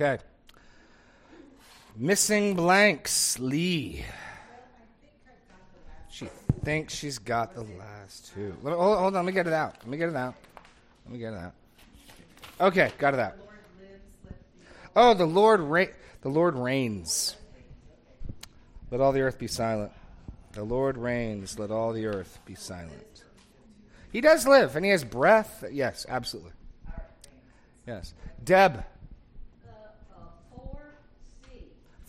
Okay. Missing blanks. Lee. She thinks she's got the last two. Let Hold, hold on. Let me get it out. Let me get it out. Let me get it out. Okay, got it out. Oh, the Lord, re- the Lord reigns. Let all the earth be silent. The Lord reigns. Let all the earth be silent. He does live, and he has breath. Yes, absolutely. Yes. Deb.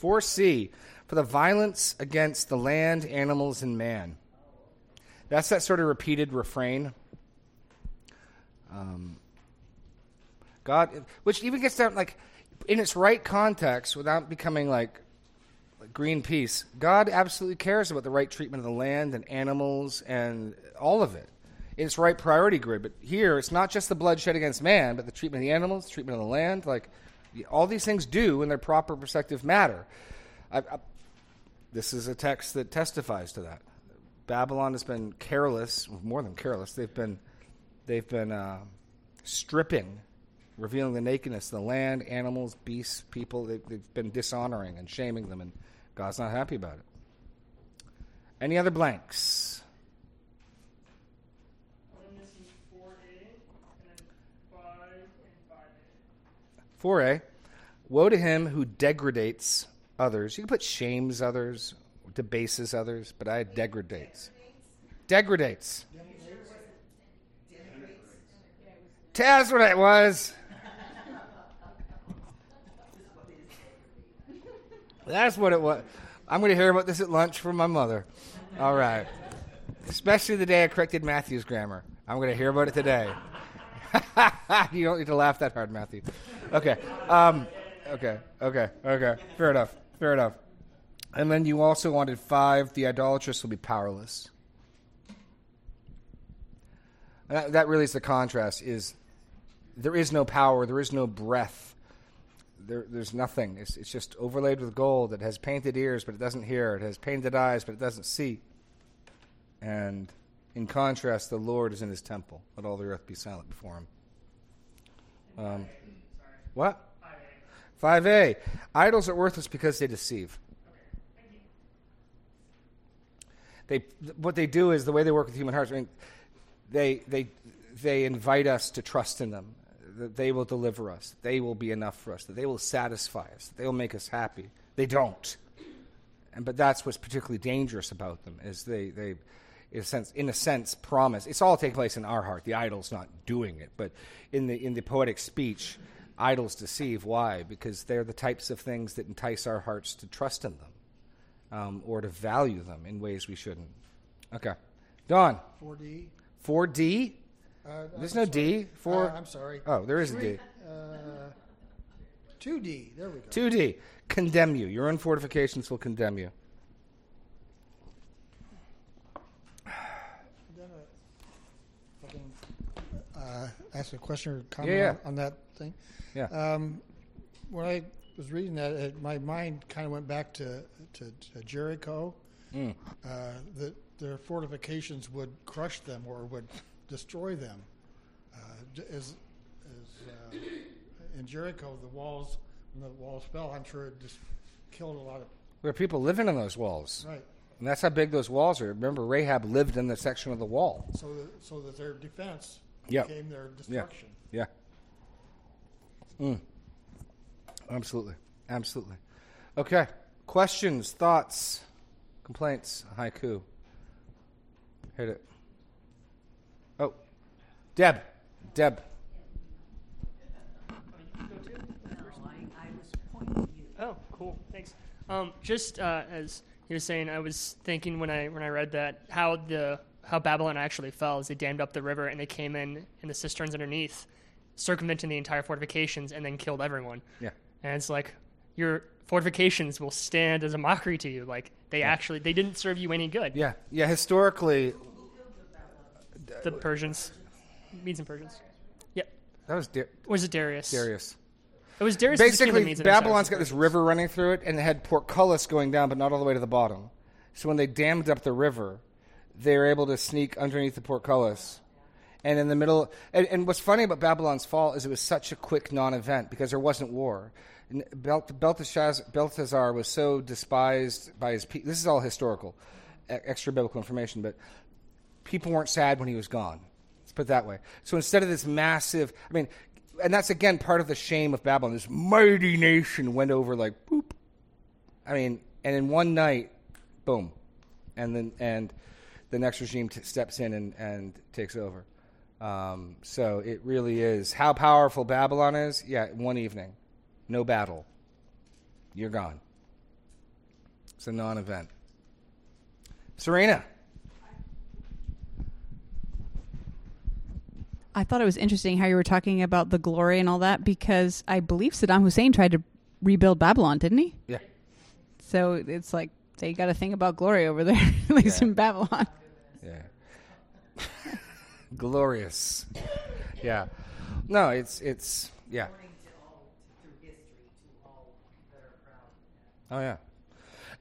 4C. For the violence against the land, animals, and man. That's that sort of repeated refrain. Um, God, which even gets down, like, in its right context, without becoming like, like Greenpeace, God absolutely cares about the right treatment of the land and animals and all of it its right priority grid. But here, it's not just the bloodshed against man, but the treatment of the animals, treatment of the land. Like all these things do in their proper perspective matter. I, I, this is a text that testifies to that. Babylon has been careless, more than careless. They've been, they've been uh, stripping, revealing the nakedness of the land, animals, beasts, people. They've, they've been dishonoring and shaming them, and God's not happy about it. Any other blanks? This is 4A and then 5 and 5A. 4a. Woe to him who degradates others. You can put shames others, debases others, but I degradates. Degradates. That's what it was. That's what it was. I'm going to hear about this at lunch from my mother. All right. Especially the day I corrected Matthew's grammar. I'm going to hear about it today. you don't need to laugh that hard, Matthew. Okay. Um, okay. Okay. Okay. Fair enough. Fair enough. And then you also wanted five. The idolatrous will be powerless. That, that really is the contrast. Is there is no power. There is no breath. There, there's nothing. It's, it's just overlaid with gold. It has painted ears, but it doesn't hear. It has painted eyes, but it doesn't see. And in contrast, the Lord is in his temple. Let all the earth be silent before him. Um, what? 5a. 5A. Idols are worthless because they deceive. They, what they do is the way they work with human hearts. I mean, they, they, they invite us to trust in them. That they will deliver us. That they will be enough for us. That they will satisfy us. That they will make us happy. They don't. And, but that's what's particularly dangerous about them is they, they in a sense, in a sense, promise. It's all taking place in our heart. The idol's not doing it, but in the in the poetic speech, idols deceive. Why? Because they're the types of things that entice our hearts to trust in them, um, or to value them in ways we shouldn't. Okay, Don. 4D. Four D. Uh, There's I'm no sorry. D. Four. Uh, I'm sorry. Oh, there is a Three- D. Uh, 2D. There we go. Two D. Condemn you. Your own fortifications will condemn you. Then, uh, if I can, uh, ask a question or comment Yeah, yeah. On, on that thing. Yeah. Um, when I was reading that, it, my mind kind of went back to, to, to Jericho. Mm. Uh, that their fortifications would crush them or would destroy them. Uh, as, as uh, in Jericho, the walls, when the walls fell, I'm sure it just killed a lot of. There are people living in those walls, Right. and that's how big those walls are. Remember, Rahab lived in the section of the wall. So that, so that their defense Yeah. became their Yeah. destruction. Yeah. Mm. Absolutely. Absolutely. Okay. Questions, thoughts, complaints, haiku. Hit it. Oh, Deb. Deb. Oh, cool. Thanks. Um, just uh, as he was saying, I was thinking when I when I read that how the how Babylon actually fell is they dammed up the river and they came in in the cisterns underneath, circumventing the entire fortifications and then killed everyone. Yeah. And it's like your fortifications will stand as a mockery to you. Like they actually they didn't serve you any good. Yeah. Yeah. Historically, The Persians, Medes and Persians. Yeah. that was Or was it Darius? Darius. It was Darius. Basically, Babylon's got this river running through it, and it had portcullis going down, but not all the way to the bottom. So when they dammed up the river, they were able to sneak underneath the portcullis And in the middle, and, and what's funny about Babylon's fall is it was such a quick non-event because there wasn't war. Belteshazzar, was so despised by his people. This is all historical, extra biblical information, but people weren't sad when he was gone. Let's put it that way. So instead of this massive, I mean, and that's again part of the shame of Babylon. This mighty nation went over like boop. I mean, and in one night, boom, and then and the next regime t- steps in and, and takes over. Um, so it really is how powerful Babylon is. Yeah, one evening, no battle, you're gone. It's a non-event. Serena. I thought it was interesting how you were talking about the glory and all that because I believe Saddam Hussein tried to rebuild Babylon, didn't he? Yeah. So it's like they got a thing about glory over there, at least Yeah. in Babylon. Glorious. Yeah. No, it's it's yeah. Oh yeah.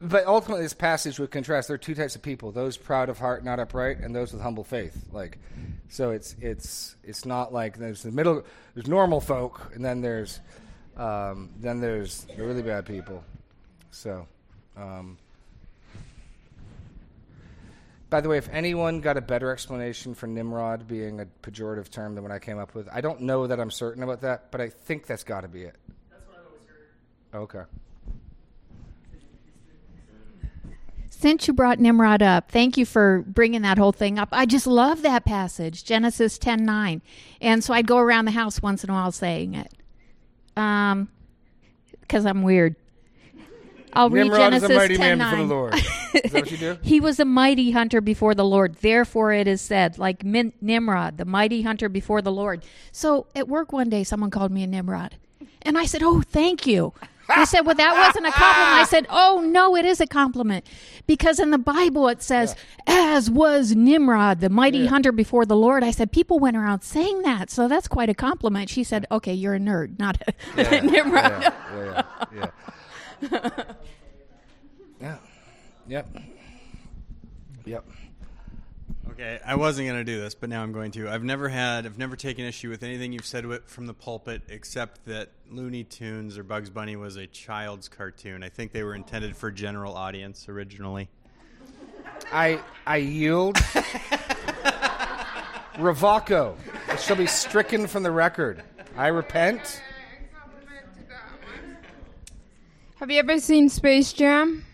But ultimately, this passage would contrast. There are two types of people: those proud of heart, not upright, and those with humble faith. Like, so it's it's it's not like there's the middle. There's normal folk, and then there's um, then there's the really bad people. So, um, by the way, if anyone got a better explanation for Nimrod being a pejorative term than what I came up with, I don't know that I'm certain about that, but I think that's got to be it. That's what I've always heard. Okay. Since you brought Nimrod up, thank you for bringing that whole thing up. I just love that passage, Genesis 10:9. And so I'd go around the house once in a while saying it. Um cuz I'm weird. I'll read Nimrod is Genesis a mighty 10, man before the Lord. Is that what you do? he was a mighty hunter before the Lord. Therefore, it is said, like Min- Nimrod, the mighty hunter before the Lord. So at work one day, someone called me a Nimrod. And I said, Oh, thank you. They said, Well, that wasn't a compliment. I said, Oh, no, it is a compliment. Because in the Bible it says, As was Nimrod, the mighty hunter before the Lord. I said, People went around saying that. So that's quite a compliment. She said, Okay, you're a nerd, not a Nimrod. Yeah, yeah, yeah. Yep. Yep. Okay, I wasn't going to do this, but now I'm going to. I've never had, I've never taken issue with anything you've said from the pulpit, except that Looney Tunes or Bugs Bunny was a child's cartoon. I think they were intended for general audience originally. I I yield. Revoco. It shall be stricken from the record. I repent. Have you ever seen Space Jam?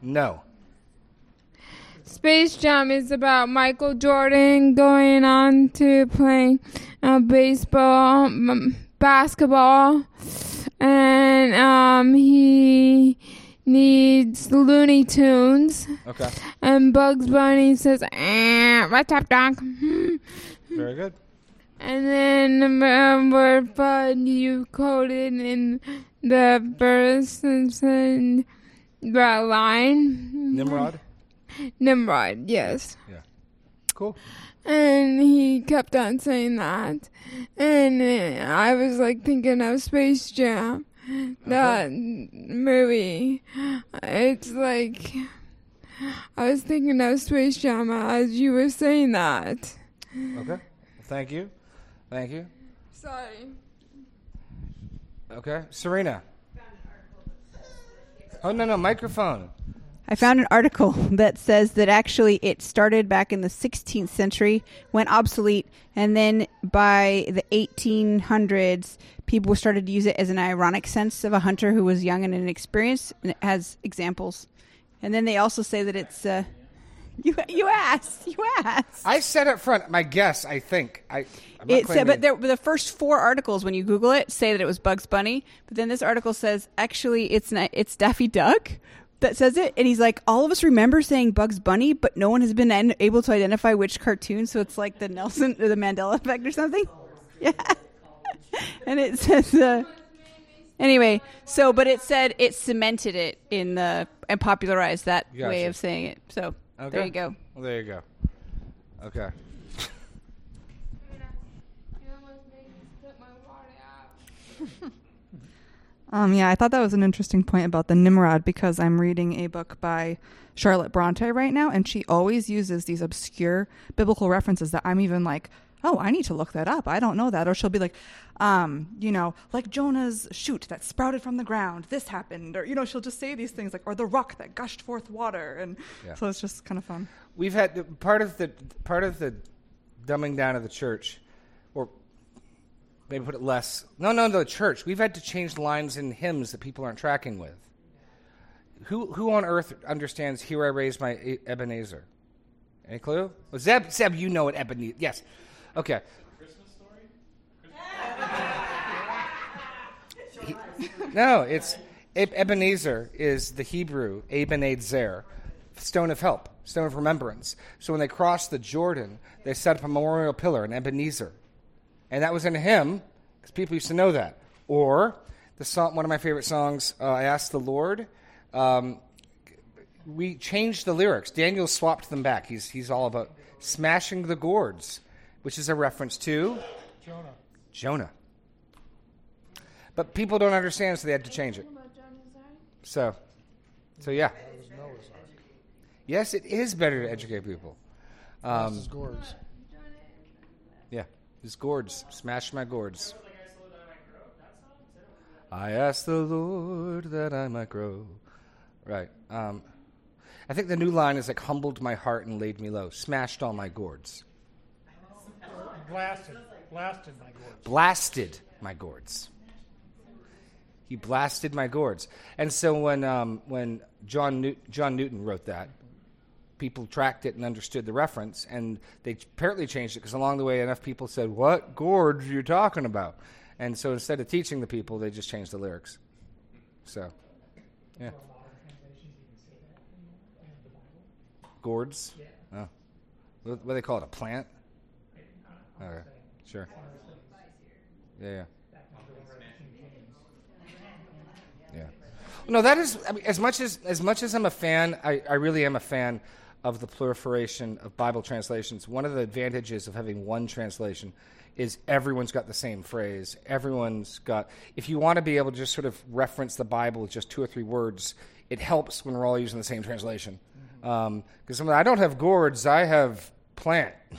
No. Space Jam is about Michael Jordan going on to playing uh, baseball, um, basketball, and um, he needs Looney Tunes. Okay. And Bugs Bunny says, eh, "What's up, Doc?" Very good. And then word fun you quoted in the said that line. Nimrod. Nimrod, yes. Yeah. Cool. And he kept on saying that. And I was like thinking of Space Jam. Uh-huh. That movie. It's like. I was thinking of Space Jam as you were saying that. Okay. Well, thank you. Thank you. Sorry. Okay. Serena. Oh no no microphone. I found an article that says that actually it started back in the 16th century, went obsolete, and then by the 1800s, people started to use it as an ironic sense of a hunter who was young and inexperienced, and it has examples. And then they also say that it's. Uh, you you asked you asked. I said up front my guess. I think I. It said, but there, the first four articles, when you Google it, say that it was Bugs Bunny. But then this article says actually it's not, it's Daffy Duck that says it, and he's like, all of us remember saying Bugs Bunny, but no one has been en- able to identify which cartoon. So it's like the Nelson or the Mandela effect or something. Yeah, and it says. Uh, Anyway, so but it said it cemented it in the and popularized that Gotcha. way of saying it. So Okay. there you go. Well, there you go. Okay. Um, yeah, I thought that was an interesting point about the Nimrod because I'm reading a book by Charlotte Bronte right now, and she always uses these obscure biblical references that I'm even like, oh, I need to look that up. I don't know that. Or she'll be like, um, you know, like Jonah's shoot that sprouted from the ground. This happened, or you know, she'll just say these things like, or the rock that gushed forth water, and Yeah. so it's just kind of fun. We've had part of the part of the dumbing down of the church, or maybe put it less. No, no, the church. We've had to change lines in hymns that people aren't tracking with. Who who on earth understands "Here I raise my Ebenezer"? Any clue? Well, Zeb, Zeb, you know what Ebenezer? Yes. Okay. He- no, it's Ebenezer is the Hebrew Ebenezer, stone of help, stone of remembrance. So when they crossed the Jordan, they set up a memorial pillar in Ebenezer, and that was in a hymn because people used to know that. Or the song, one of my favorite songs, uh, "I Asked the Lord." Um, we changed the lyrics. Daniel swapped them back. He's he's all about smashing the gourds, which is a reference to Jonah. Jonah. But people don't understand, so they had to change it. So, so yeah. Yes, it is better to educate people. Um, This is gourds. yeah, these gourds, smash my gourds. I asked the Lord that I might grow. Right. Um, I think the new line is like humbled my heart and laid me low, smashed all my gourds, Blasted. Blasted my gourds. blasted my gourds. He blasted my gourds. And so when um, when John John Newton wrote that, people tracked it and understood the reference, and they apparently changed it because along the way enough people said, "What gorge are you talking about?" And so instead of teaching the people, they just changed the lyrics. So, yeah. Gourds? Oh. What, what do they call it? A plant? Okay, sure. Yeah, yeah. Yeah. No, that is I mean, as much as as much as I'm a fan. I, I really am a fan of the proliferation of Bible translations. One of the advantages of having one translation is everyone's got the same phrase. Everyone's got. If you want to be able to just sort of reference the Bible with just two or three words, it helps when we're all using the same translation. Mm-hmm. Um, because I don't have gourds, I have plant.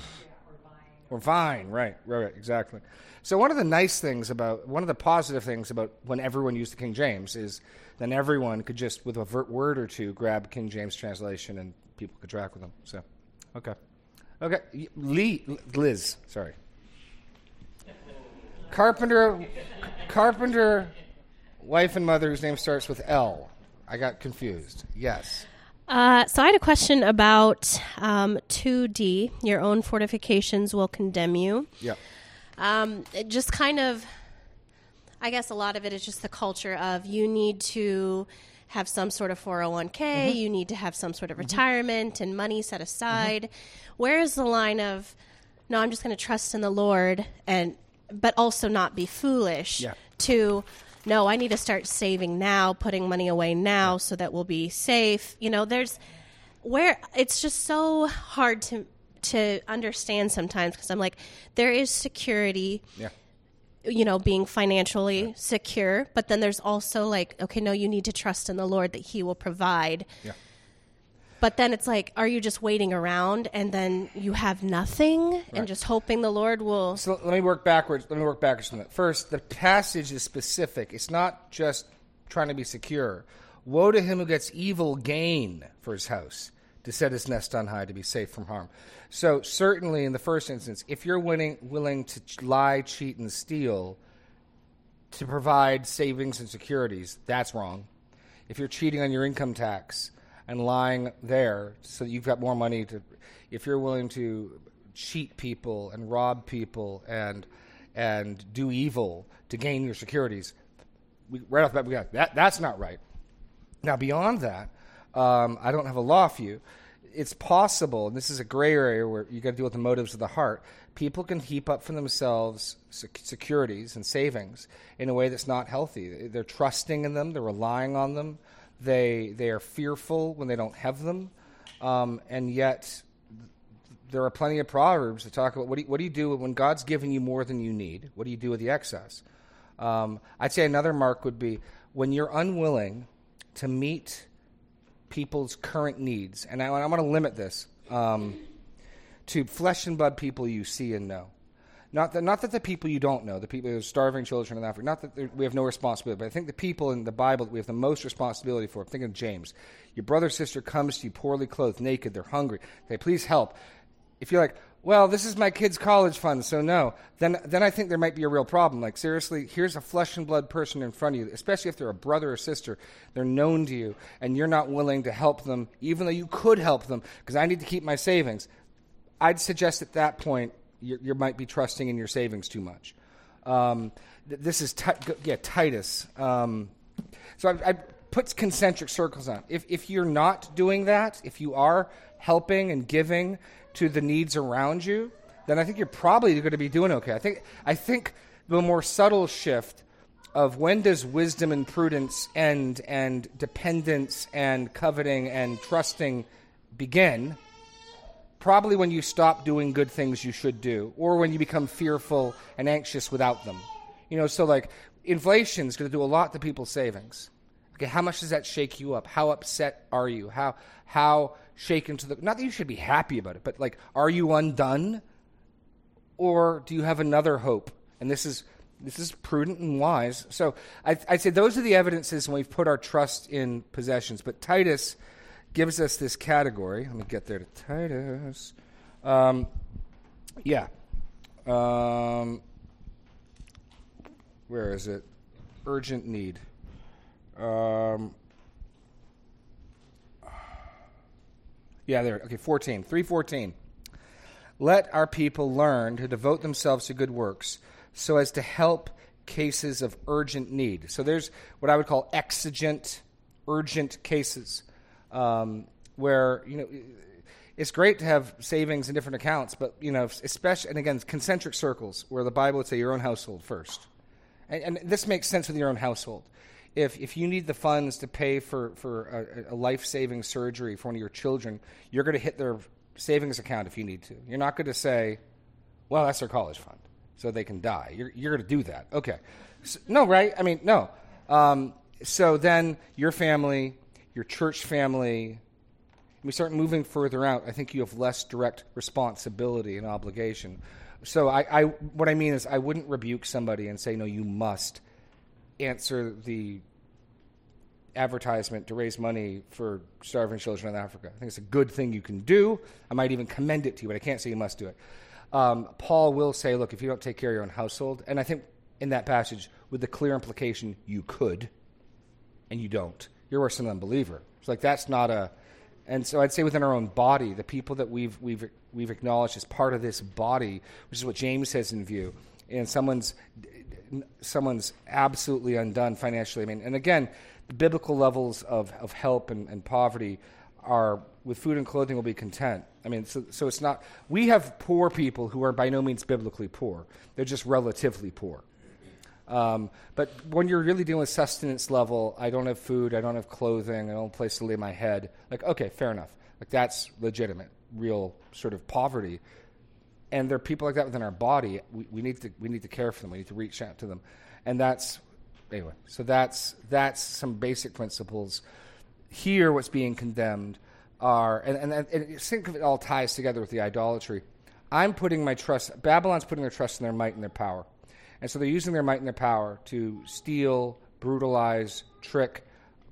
Or vine, right, right, right, exactly. So one of the nice things about, one of the positive things about when everyone used the King James is then everyone could just, with a word or two, grab King James translation and people could track with them. So, okay. Okay, Lee, Liz, sorry. Carpenter, Carpenter, wife and mother whose name starts with L. I got confused. Yes. Uh, so I had a question about um, 2D. Your own fortifications will condemn you. Yeah. Um, it just kind of, I guess a lot of it is just the culture of you need to have some sort of 401k, you need to have some sort of retirement and money set aside. Where is the line of, no, I'm just going to trust in the Lord and, but also not be foolish Yeah. to, no, I need to start saving now, putting money away now so that we'll be safe. You know, there's where it's just so hard to to understand sometimes because I'm like, there is security, Yeah. you know, being financially secure, but then there's also like, okay, no, you need to trust in the Lord that He will provide. Yeah. But then it's like, are you just waiting around and then you have nothing and just hoping the Lord will? So let me work backwards. Let me work backwards from that. First, the passage is specific. It's not just trying to be secure. Woe to him who gets evil gain for his house, to set his nest on high, to be safe from harm. So certainly, in the first instance, if you're willing, willing to lie, cheat, and steal to provide savings and securities, that's wrong. If you're cheating on your income tax and lying there so you've got more money to, if you're willing to cheat people and rob people and and do evil to gain your securities, we, right off the bat, we got that. That's not right. Now, beyond that, um, I don't have a law for you. It's possible, and this is a gray area where you got to deal with the motives of the heart. People can heap up for themselves sec- securities and savings in a way that's not healthy. They're trusting in them. They're relying on them. They they are fearful when they don't have them, um, and yet there are plenty of proverbs that talk about what do you, what do you do when God's given you more than you need? What do you do with the excess? Um, I'd say another mark would be when you're unwilling to meet people's current needs, and I, I want to limit this um, to flesh and blood people you see and know. Not that, not that the people you don't know, the people who are starving children in Africa, not that we have no responsibility, but I think the people in the Bible that we have the most responsibility for. I'm thinking of James. Your brother or sister comes to you poorly clothed, naked, they're hungry. They please help. If you're like, well, this is my kid's college fund, so no, then then I think there might be a real problem. Like seriously, here's a flesh and blood person in front of you, especially if they're a brother or sister. They're known to you, and you're not willing to help them, even though you could help them, because I need to keep my savings. I'd suggest at that point you, might be trusting in your savings too much. Um, th- this is g- yeah Titus. Um, so I, I put concentric circles on. If if you're not doing that, if you are helping and giving to the needs around you, then I think you're probably going to be doing okay. I think I think the more subtle shift of when does wisdom and prudence end and dependence and coveting and trusting begin probably when you stop doing good things you should do, or when you become fearful and anxious without them. You know, so like inflation is going to do a lot to people's savings. Okay, how much does that shake you up? How upset are you? How how shaken to the not that you should be happy about it, but like are you undone? Or do you have another hope? And this is this is prudent and wise. So I, I'd say those are the evidences when we've put our trust in possessions. But Titus gives us this category. Let me get there to Titus. Um, yeah. Um, where is it? Urgent need. Um, yeah, there. Okay, 14. 314. Let our people learn to devote themselves to good works so as to help cases of urgent need. So there's what I would call exigent, urgent cases um, where, you know, it's great to have savings in different accounts, but, you know, especially, and again, concentric circles where the Bible would say your own household first. And, and this makes sense with your own household. If, if you need the funds to pay for, for a, a life saving surgery for one of your children, you're going to hit their savings account if you need to. You're not going to say, well, that's their college fund, so they can die. You're, you're going to do that. Okay. So, no, right? I mean, no. Um, so then your family, your church family, we start moving further out, I think you have less direct responsibility and obligation. So I, I, what I mean is, I wouldn't rebuke somebody and say, no, you must answer the advertisement to raise money for starving children in Africa. I think it's a good thing you can do. I might even commend it to you, but I can't say you must do it. Um, Paul will say, look, if you don't take care of your own household, and I think in that passage, with the clear implication you could, and you don't, you're worse than an unbeliever. It's like that's not a. And so I'd say within our own body, the people that we've we've we've acknowledged as part of this body, which is what James has in view, and someone's someone's absolutely undone financially. I mean, and again, the biblical levels of, of help and, and poverty are with food and clothing will be content. I mean, so, so it's not, we have poor people who are by no means biblically poor. They're just relatively poor. Um, but when you're really dealing with sustenance level, I don't have food, I don't have clothing, I don't have a place to lay my head. Like, okay, fair enough. Like that's legitimate, real sort of poverty. And there are people like that within our body. We, we need to we need to care for them. We need to reach out to them, and that's anyway. So that's that's some basic principles. Here, what's being condemned are, and, and, and think of it all ties together with the idolatry. I'm putting my trust. Babylon's putting their trust in their might and their power, and so they're using their might and their power to steal, brutalize, trick,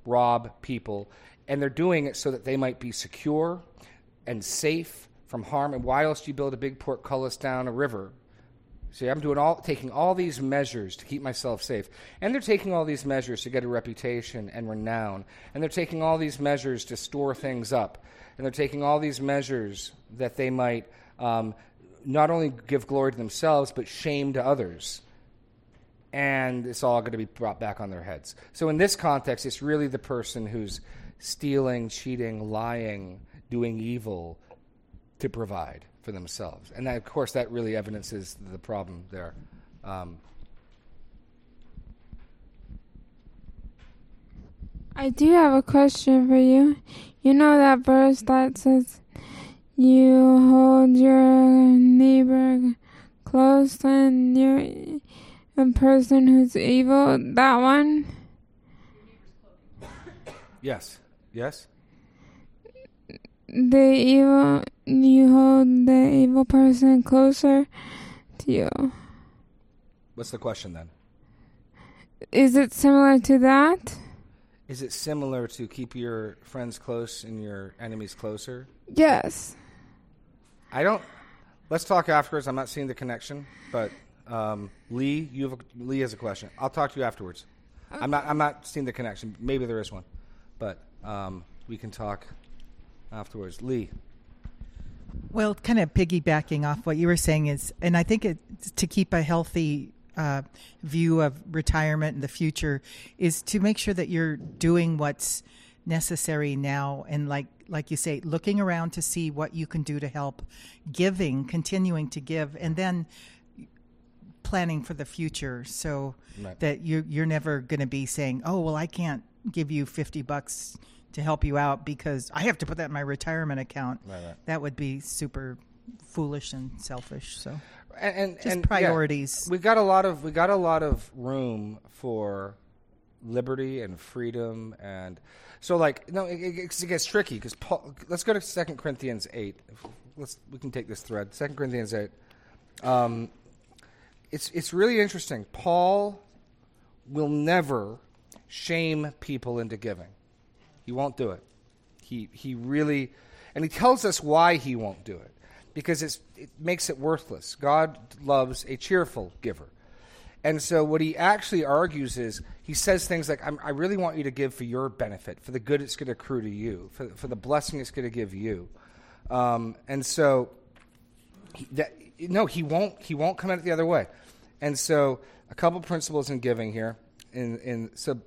rob people, and they're doing it so that they might be secure and safe from harm. And why else do you build a big portcullis down a river? See, I'm doing all, taking all these measures to keep myself safe. And they're taking all these measures to get a reputation and renown. And they're taking all these measures to store things up. And they're taking all these measures that they might um, not only give glory to themselves, but shame to others. And it's all going to be brought back on their heads. So in this context, it's really the person who's stealing, cheating, lying, doing evil to provide for themselves. And that, of course, that really evidences the problem there. Um, I do have a question for you. You know that verse that says, "You hold your neighbor close and you're a person who's evil." That one. Yes. Yes. the evil you hold the evil person closer to you. What's the question then? Is it similar to that? Is it similar to keep your friends close and your enemies closer? Yes. I don't. Let's talk afterwards. I'm not seeing the connection, but um, Lee, you have a, Lee has a question. I'll talk to you afterwards. I'm not. I'm not seeing the connection. Maybe there is one, but um, we can talk afterwards. Lee, Well, kind of piggybacking off what you were saying is, and I think it's to keep a healthy uh, view of retirement in the future is to make sure that you're doing what's necessary now, and like like you say, looking around to see what you can do to help, giving, continuing to give, and then planning for the future so Right. that you you're never going to be saying, "Oh, well, I can't give you 50 bucks to help you out because I have to put that in my retirement account." Right, right. That would be super foolish and selfish. So, and, and Just and, yeah, priorities. we got a lot of we got a lot of room for liberty and freedom, and so like no, it, it, it gets tricky because Paul. Let's go to Second Corinthians eight. Let's we can take this thread. Second Corinthians eight. Um, it's it's really interesting. Paul will never shame people into giving. He won't do it. He he really, and he tells us why he won't do it because it makes it worthless. God loves a cheerful giver. And so, what he actually argues is he says things like, I really want you to give for your benefit, for the good it's going to accrue to you, for, for the blessing it's going to give you. Um, and so, that, no, he won't. He won't come at it the other way. And so, a couple principles in giving here. In, in so,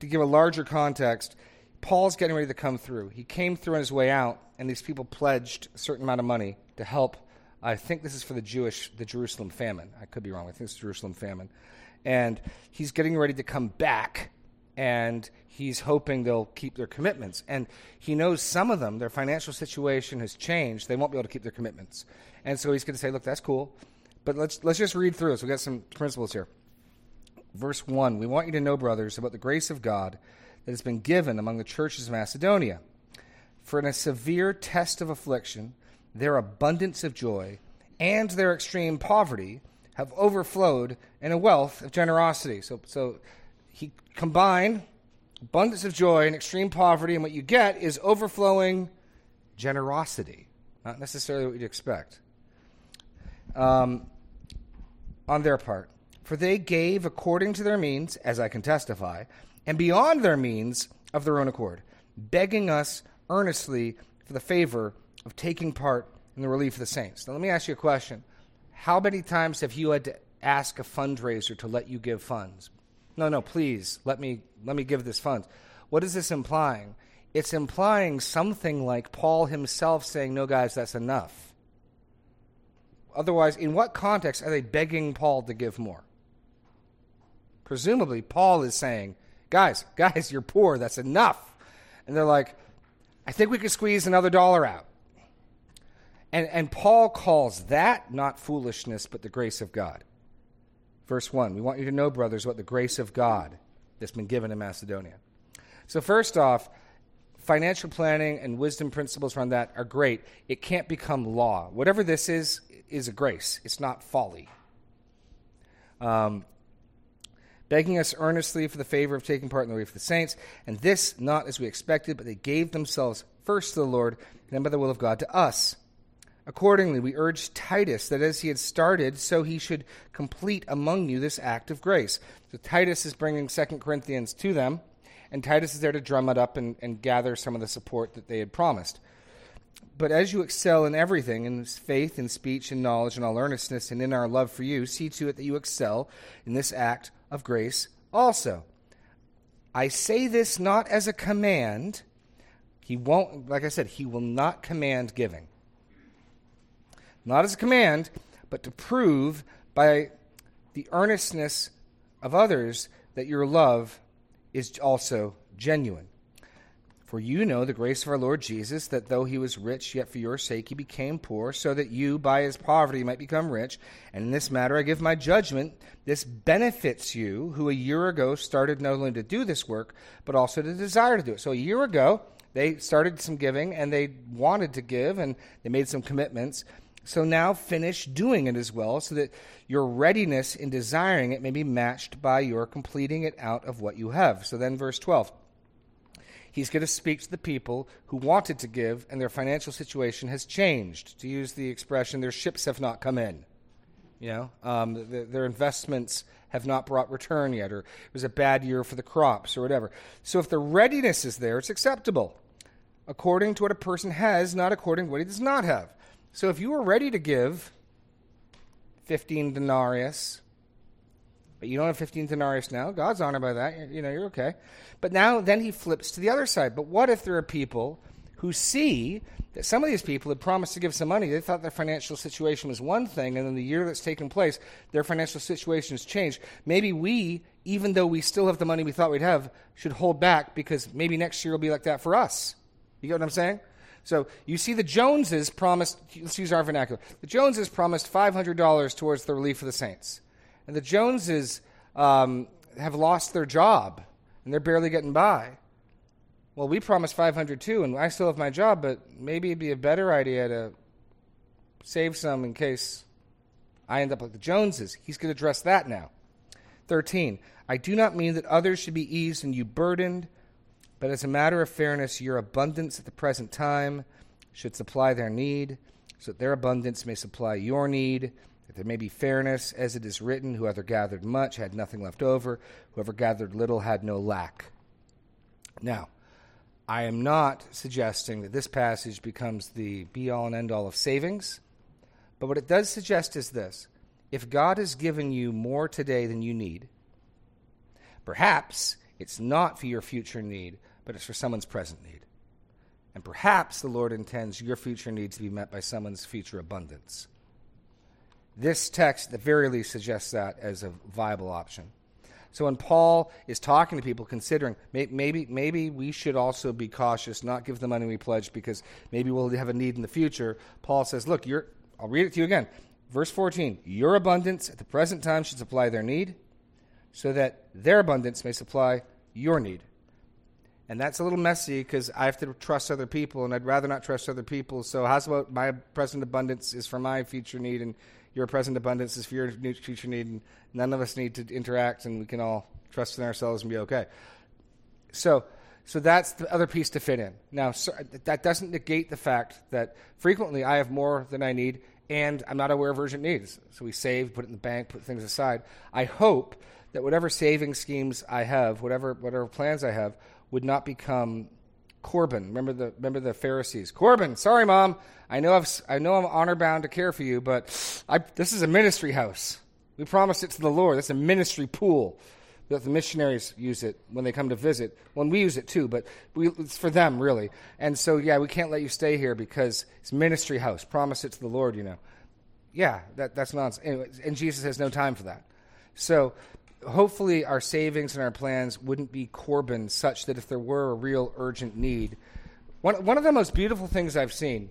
to give a larger context, Paul's getting ready to come through. He came through on his way out, and these people pledged a certain amount of money to help. I think this is for the Jewish, the Jerusalem famine. I could be wrong. I think it's Jerusalem famine, and he's getting ready to come back, and he's hoping they'll keep their commitments. And he knows some of them, their financial situation has changed. They won't be able to keep their commitments, and so he's going to say, "Look, that's cool, but let's let's just read through this. We got some principles here." Verse 1 We want you to know, brothers, about the grace of God that has been given among the churches of Macedonia. For in a severe test of affliction, their abundance of joy and their extreme poverty have overflowed in a wealth of generosity. So, so he combined abundance of joy and extreme poverty, and what you get is overflowing generosity. Not necessarily what you'd expect. Um, on their part. For they gave according to their means, as I can testify, and beyond their means of their own accord, begging us earnestly for the favor of taking part in the relief of the saints. Now, let me ask you a question. How many times have you had to ask a fundraiser to let you give funds? No, no, please, let me, let me give this funds. What is this implying? It's implying something like Paul himself saying, No, guys, that's enough. Otherwise, in what context are they begging Paul to give more? Presumably, Paul is saying, Guys, guys, you're poor, that's enough. And they're like, I think we could squeeze another dollar out. And, and Paul calls that not foolishness, but the grace of God. Verse 1 We want you to know, brothers, what the grace of God that's been given in Macedonia. So, first off, financial planning and wisdom principles around that are great. It can't become law. Whatever this is, is a grace, it's not folly. Um, begging us earnestly for the favor of taking part in the relief of the saints, and this not as we expected, but they gave themselves first to the Lord, and then by the will of God to us. Accordingly, we urge Titus that as he had started, so he should complete among you this act of grace. So Titus is bringing Second Corinthians to them, and Titus is there to drum it up and, and gather some of the support that they had promised. But as you excel in everything, in faith, in speech, in knowledge, in all earnestness, and in our love for you, see to it that you excel in this act of grace also. I say this not as a command. He won't, like I said, he will not command giving. Not as a command, but to prove by the earnestness of others that your love is also genuine. For you know the grace of our Lord Jesus, that though he was rich, yet for your sake he became poor, so that you by his poverty might become rich. And in this matter I give my judgment. This benefits you, who a year ago started not only to do this work, but also to desire to do it. So a year ago, they started some giving and they wanted to give and they made some commitments. So now finish doing it as well, so that your readiness in desiring it may be matched by your completing it out of what you have. So then, verse 12 he's going to speak to the people who wanted to give and their financial situation has changed. To use the expression, their ships have not come in. You know, um, the, their investments have not brought return yet, or it was a bad year for the crops, or whatever. So if the readiness is there, it's acceptable according to what a person has, not according to what he does not have. So if you were ready to give 15 denarius, but you don't have 15 denarius now, God's honored by that. You know, you're okay. But now, then he flips to the other side. But what if there are people who see that some of these people had promised to give some money? They thought their financial situation was one thing, and then the year that's taken place, their financial situation has changed. Maybe we, even though we still have the money we thought we'd have, should hold back because maybe next year will be like that for us. You get what I'm saying? So you see, the Joneses promised, let's use our vernacular. The Joneses promised $500 towards the relief of the saints. And the Joneses um, have lost their job and they're barely getting by. Well, we promised 500 too, and I still have my job, but maybe it'd be a better idea to save some in case I end up like the Joneses. He's going to address that now. 13. I do not mean that others should be eased and you burdened, but as a matter of fairness, your abundance at the present time should supply their need, so that their abundance may supply your need that there may be fairness, as it is written, whoever gathered much had nothing left over, whoever gathered little had no lack. Now, I am not suggesting that this passage becomes the be all and end all of savings, but what it does suggest is this if God has given you more today than you need, perhaps it's not for your future need, but it's for someone's present need. And perhaps the Lord intends your future need to be met by someone's future abundance. This text, at the very least, suggests that as a viable option. So when Paul is talking to people, considering maybe maybe we should also be cautious, not give the money we pledged because maybe we'll have a need in the future. Paul says, "Look, I'll read it to you again, verse 14. Your abundance at the present time should supply their need, so that their abundance may supply your need." And that's a little messy because I have to trust other people, and I'd rather not trust other people. So how's about my present abundance is for my future need, and your present abundance is for your future need, and none of us need to interact, and we can all trust in ourselves and be okay. So, so that's the other piece to fit in. Now, so that doesn't negate the fact that frequently I have more than I need, and I'm not aware of urgent needs. So we save, put it in the bank, put things aside. I hope that whatever saving schemes I have, whatever whatever plans I have, would not become Corban. Remember the remember the Pharisees. Corban, sorry, mom. I know I've, I know I'm honor bound to care for you, but I, this is a ministry house. We promised it to the Lord. That's a ministry pool that the missionaries use it when they come to visit. When we use it too, but we, it's for them really. And so, yeah, we can't let you stay here because it's ministry house. Promise it to the Lord, you know. Yeah, that, that's nonsense. Anyway, and Jesus has no time for that. So hopefully our savings and our plans wouldn't be Corban such that if there were a real urgent need. One, one of the most beautiful things I've seen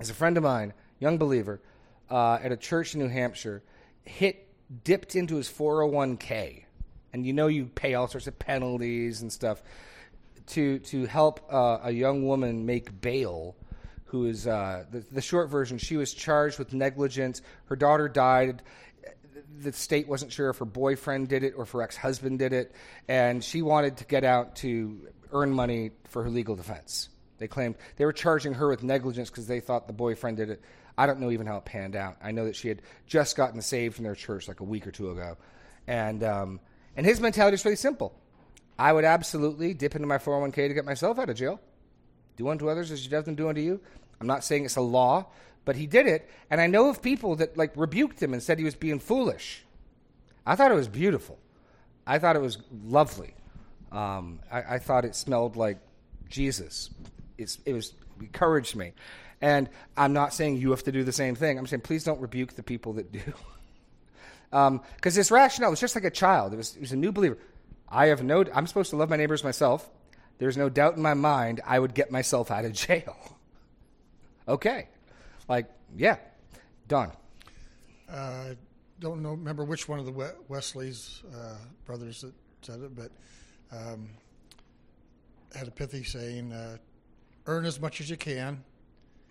is a friend of mine, young believer, uh, at a church in New Hampshire, hit dipped into his 401k. And you know you pay all sorts of penalties and stuff to to help uh, a young woman make bail who is uh, the, the short version she was charged with negligence her daughter died the state wasn't sure if her boyfriend did it or if her ex-husband did it, and she wanted to get out to earn money for her legal defense. They claimed they were charging her with negligence because they thought the boyfriend did it. I don't know even how it panned out. I know that she had just gotten saved from their church like a week or two ago, and um, and his mentality is really simple. I would absolutely dip into my 401k to get myself out of jail. Do unto others as you'd have them do unto you. I'm not saying it's a law, but he did it. And I know of people that like rebuked him and said he was being foolish. I thought it was beautiful. I thought it was lovely. Um, I, I, thought it smelled like Jesus. It's, it was it encouraged me. And I'm not saying you have to do the same thing. I'm saying please don't rebuke the people that do. Because um, this rationale was just like a child. It was, it was a new believer. I have no. I'm supposed to love my neighbors myself. there's no doubt in my mind I would get myself out of jail. okay. Like, yeah. Done. Uh, don't know, remember which one of the Wesley's uh, brothers that said it, but um, had a pithy saying: uh, "Earn as much as you can,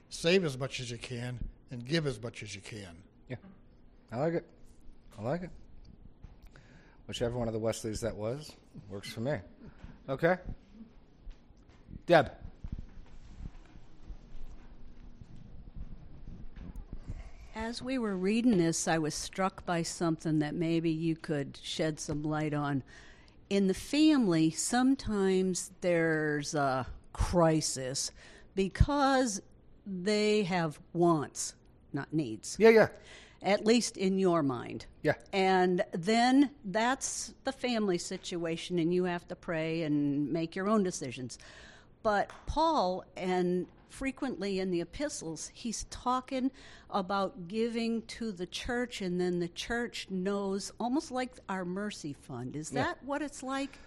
save as much as you can, and give as much as you can." Yeah. I like it. I like it. Whichever one of the Wesleys that was works for me. Okay. Deb. As we were reading this, I was struck by something that maybe you could shed some light on. In the family, sometimes there's a crisis because they have wants, not needs. Yeah, yeah. At least in your mind. Yeah. And then that's the family situation, and you have to pray and make your own decisions. But Paul, and frequently in the epistles, he's talking about giving to the church, and then the church knows, almost like our mercy fund. Is Yeah. that what it's like?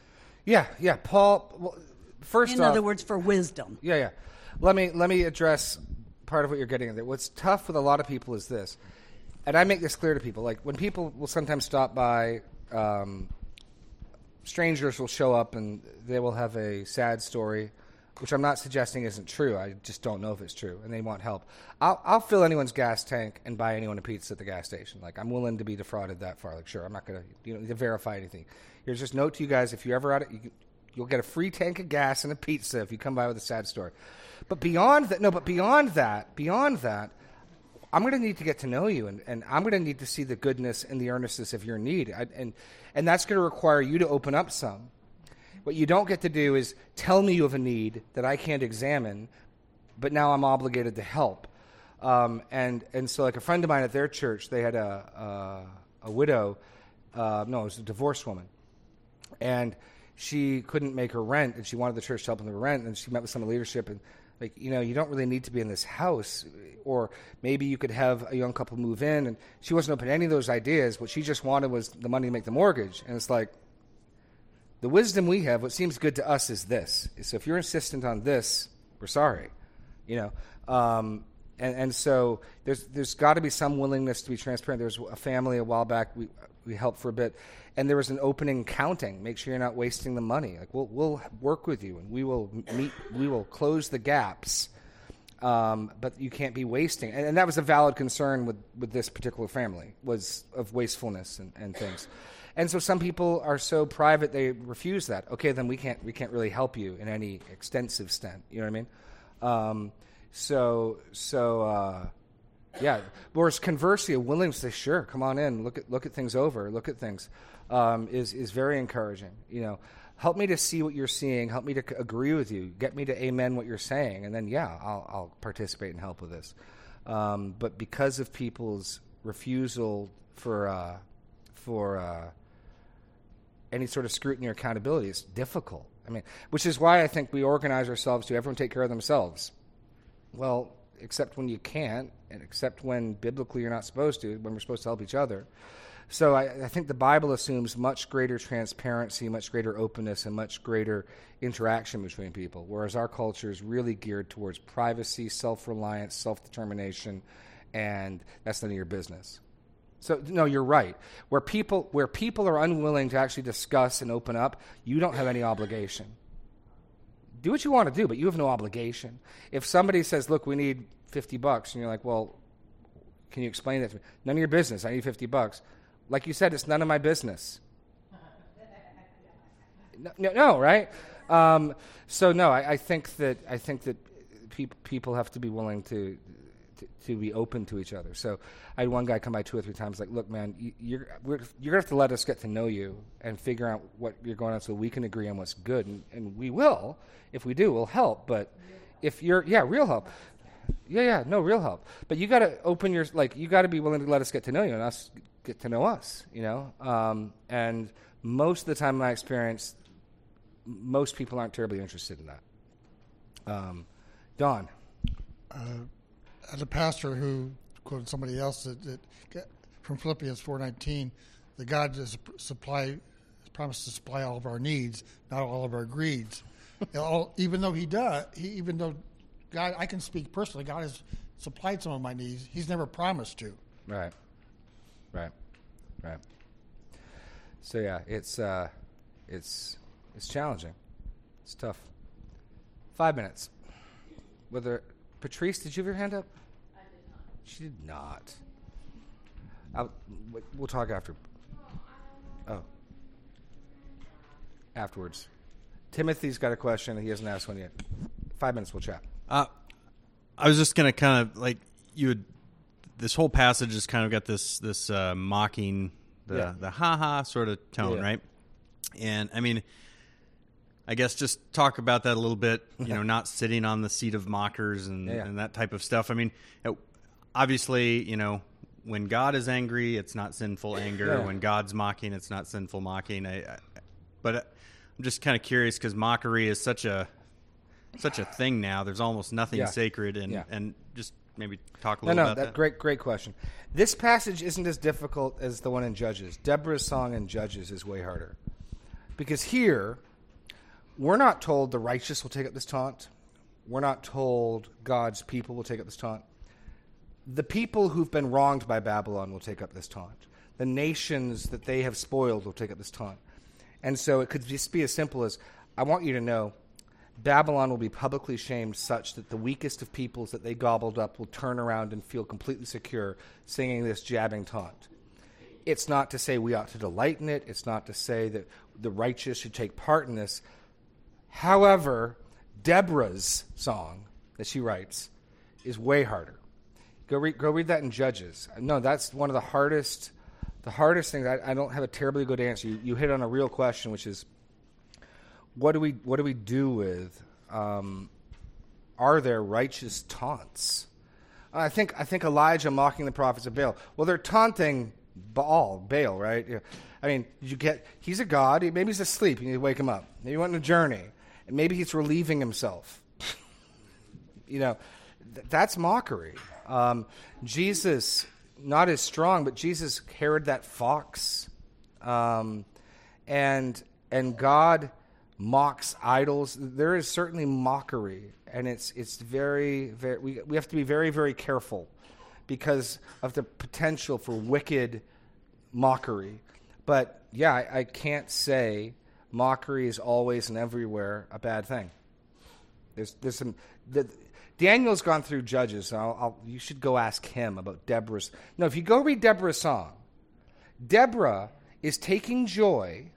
Yeah, yeah. Paul. Well, first in off, other words, for wisdom. Yeah, yeah. Let me let me address part of what you're getting at there. What's tough with a lot of people is this, and I make this clear to people. Like when people will sometimes stop by, um, strangers will show up and they will have a sad story, which I'm not suggesting isn't true. I just don't know if it's true, and they want help. I'll, I'll fill anyone's gas tank and buy anyone a pizza at the gas station. Like I'm willing to be defrauded that far. Like sure, I'm not gonna you know to verify anything. Here's just note to you guys: if you're ever out, you, you'll get a free tank of gas and a pizza if you come by with a sad story. But beyond that, no, but beyond that, beyond that, I'm going to need to get to know you, and, and I'm going to need to see the goodness and the earnestness of your need, I, and and that's going to require you to open up some. What you don't get to do is tell me you have a need that I can't examine, but now I'm obligated to help. Um, and and so, like a friend of mine at their church, they had a a, a widow, uh, no, it was a divorced woman, and she couldn't make her rent, and she wanted the church to help with the rent, and she met with some of the leadership, and like you know, you don't really need to be in this house, or maybe you could have a young couple move in, and she wasn't open to any of those ideas. What she just wanted was the money to make the mortgage, and it's like the wisdom we have, what seems good to us is this. So if you're insistent on this, we're sorry, you know. Um, and, and so there's there's got to be some willingness to be transparent. There was a family a while back we we helped for a bit, and there was an opening counting. Make sure you're not wasting the money. Like we'll we'll work with you and we will meet. We will close the gaps. Um, but you can't be wasting, and, and that was a valid concern with, with this particular family was of wastefulness and, and things. And so some people are so private they refuse that. Okay, then we can't we can't really help you in any extensive extent. You know what I mean? Um, so so uh, yeah. Whereas conversely, a willingness to say, sure, come on in, look at look at things over, look at things, um, is is very encouraging. You know, help me to see what you're seeing, help me to c- agree with you, get me to amen what you're saying, and then yeah, I'll I'll participate and help with this. Um, but because of people's refusal for uh, for uh, any sort of scrutiny or accountability, is difficult. I mean, which is why I think we organize ourselves to everyone take care of themselves. Well, except when you can't, and except when biblically you're not supposed to, when we're supposed to help each other. So I, I think the Bible assumes much greater transparency, much greater openness, and much greater interaction between people, whereas our culture is really geared towards privacy, self reliance, self determination, and that's none of your business. So no, you're right. Where people where people are unwilling to actually discuss and open up, you don't have any obligation. Do what you want to do, but you have no obligation. If somebody says, "Look, we need 50 bucks," and you're like, "Well, can you explain that to me?" None of your business. I need 50 bucks. Like you said, it's none of my business. No, no, no right? Um, so no, I, I think that I think that people people have to be willing to, to be open to each other. So I had one guy come by two or three times, like, "Look, man, you, you're you're gonna have to let us get to know you and figure out what you're going on, so we can agree on what's good, and, and we will. If we do, we'll help. But if you're, yeah, real help." Yeah, yeah, no real help. But you got to open your like you got to be willing to let us get to know you and us get to know us, you know. Um, and most of the time, in my experience, most people aren't terribly interested in that. Um, Don, uh, as a pastor who quoted somebody else that, that from Philippians four nineteen, that God does supply, promised to supply all of our needs, not all of our greeds. Know, even though he does, he, even though God, I can speak personally. God has supplied some of my needs. He's never promised to. Right. Right. Right. So yeah, it's uh, it's it's challenging. It's tough. Five minutes. Whether Patrice, did you have your hand up? I did not. She did not. I'll, we'll talk after. Oh. Afterwards. Timothy's got a question. He hasn't asked one yet. Five minutes. We'll chat. Uh, I was just gonna kind of like you would. This whole passage has kind of got this this uh, mocking the Yeah. the ha ha sort of tone, Yeah. right? And I mean, I guess just talk about that a little bit. You know, not sitting on the seat of mockers and, Yeah. and that type of stuff. I mean, it- obviously, you know, when God is angry, it's not sinful anger. Yeah. When God's mocking, it's not sinful mocking. I, I, but uh, I'm just kind of curious because mockery is such a such a thing now. There's almost nothing Yeah. sacred, and Yeah. and just maybe talk a No, little no, about that, that. great, great question. This passage isn't as difficult as the one in Judges. Deborah's song in Judges is way harder because here we're not told the righteous will take up this taunt. We're not told God's people will take up this taunt. The people who've been wronged by Babylon will take up this taunt. The nations that they have spoiled will take up this taunt. And so it could just be as simple as I want you to know Babylon will be publicly shamed such that the weakest of peoples that they gobbled up will turn around and feel completely secure singing this jabbing taunt. It's not to say we ought to delight in it, it's not to say that the righteous should take part in this. However, Deborah's song that she writes is way harder. Go read, go read that in Judges. No, that's one of the hardest, the hardest things. I, I don't have a terribly good answer. You, you hit on a real question, which is, what do we what do we do with? Um, are there righteous taunts? I think I think Elijah mocking the prophets of Baal. Well, they're taunting Baal, Baal, right? I mean, you get he's a god. Maybe he's asleep. You need to wake him up. Maybe he went on a journey, and maybe he's relieving himself. you know, th- that's mockery. Um, Jesus, not as strong, but Jesus carried that fox, um, and and God mocks idols. There is certainly mockery, and it's it's very very. We we have to be very very careful because of the potential for wicked mockery. But yeah, I, I can't say mockery is always and everywhere a bad thing. There's there's some the, Daniel's gone through Judges. So I'll, I'll, you should go ask him about Deborah's. No, if you go read Deborah's song, Deborah is taking joy,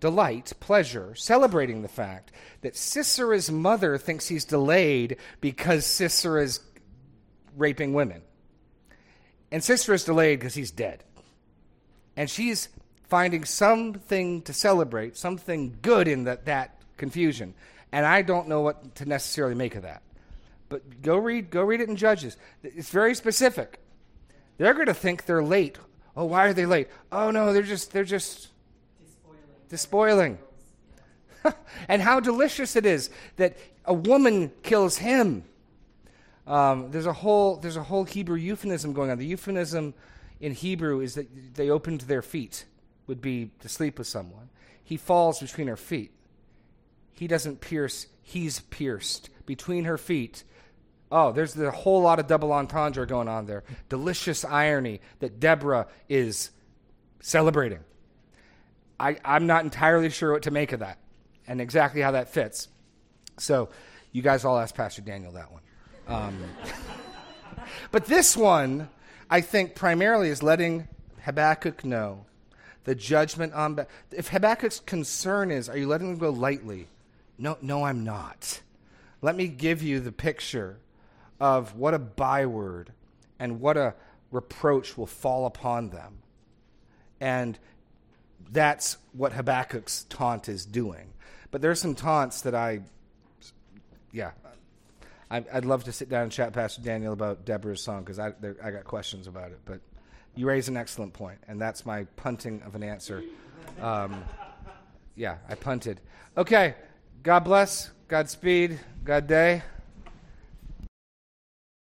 delight, pleasure, celebrating the fact that Sisera's mother thinks he's delayed because Sisera's raping women, and Sisera's delayed because he's dead, and she's finding something to celebrate, something good in that that confusion. And I don't know what to necessarily make of that. But go read go read it in Judges. It's very specific. They're going to think they're late. Oh, why are they late? Oh no, they're just they're just despoiling. and how delicious it is that a woman kills him. Um, there's a whole there's a whole Hebrew euphemism going on. The euphemism in Hebrew is that they opened their feet would be to sleep with someone. He falls between her feet. He doesn't pierce, he's pierced between her feet. Oh, there's a whole lot of double entendre going on there. Delicious irony that Deborah is celebrating. I, I'm not entirely sure what to make of that and exactly how that fits. So, you guys all ask Pastor Daniel that one. Um, but this one, I think, primarily is letting Habakkuk know the judgment on. If Habakkuk's concern is, are you letting them go lightly? No, no, I'm not. Let me give you the picture of what a byword and what a reproach will fall upon them. And that's what Habakkuk's taunt is doing. But there's some taunts that I, yeah, I, I'd love to sit down and chat Pastor Daniel about Deborah's song because I, there- I got questions about it. But you raise an excellent point, and that's my punting of an answer. Um, yeah, I punted. Okay, God bless, Godspeed, God day.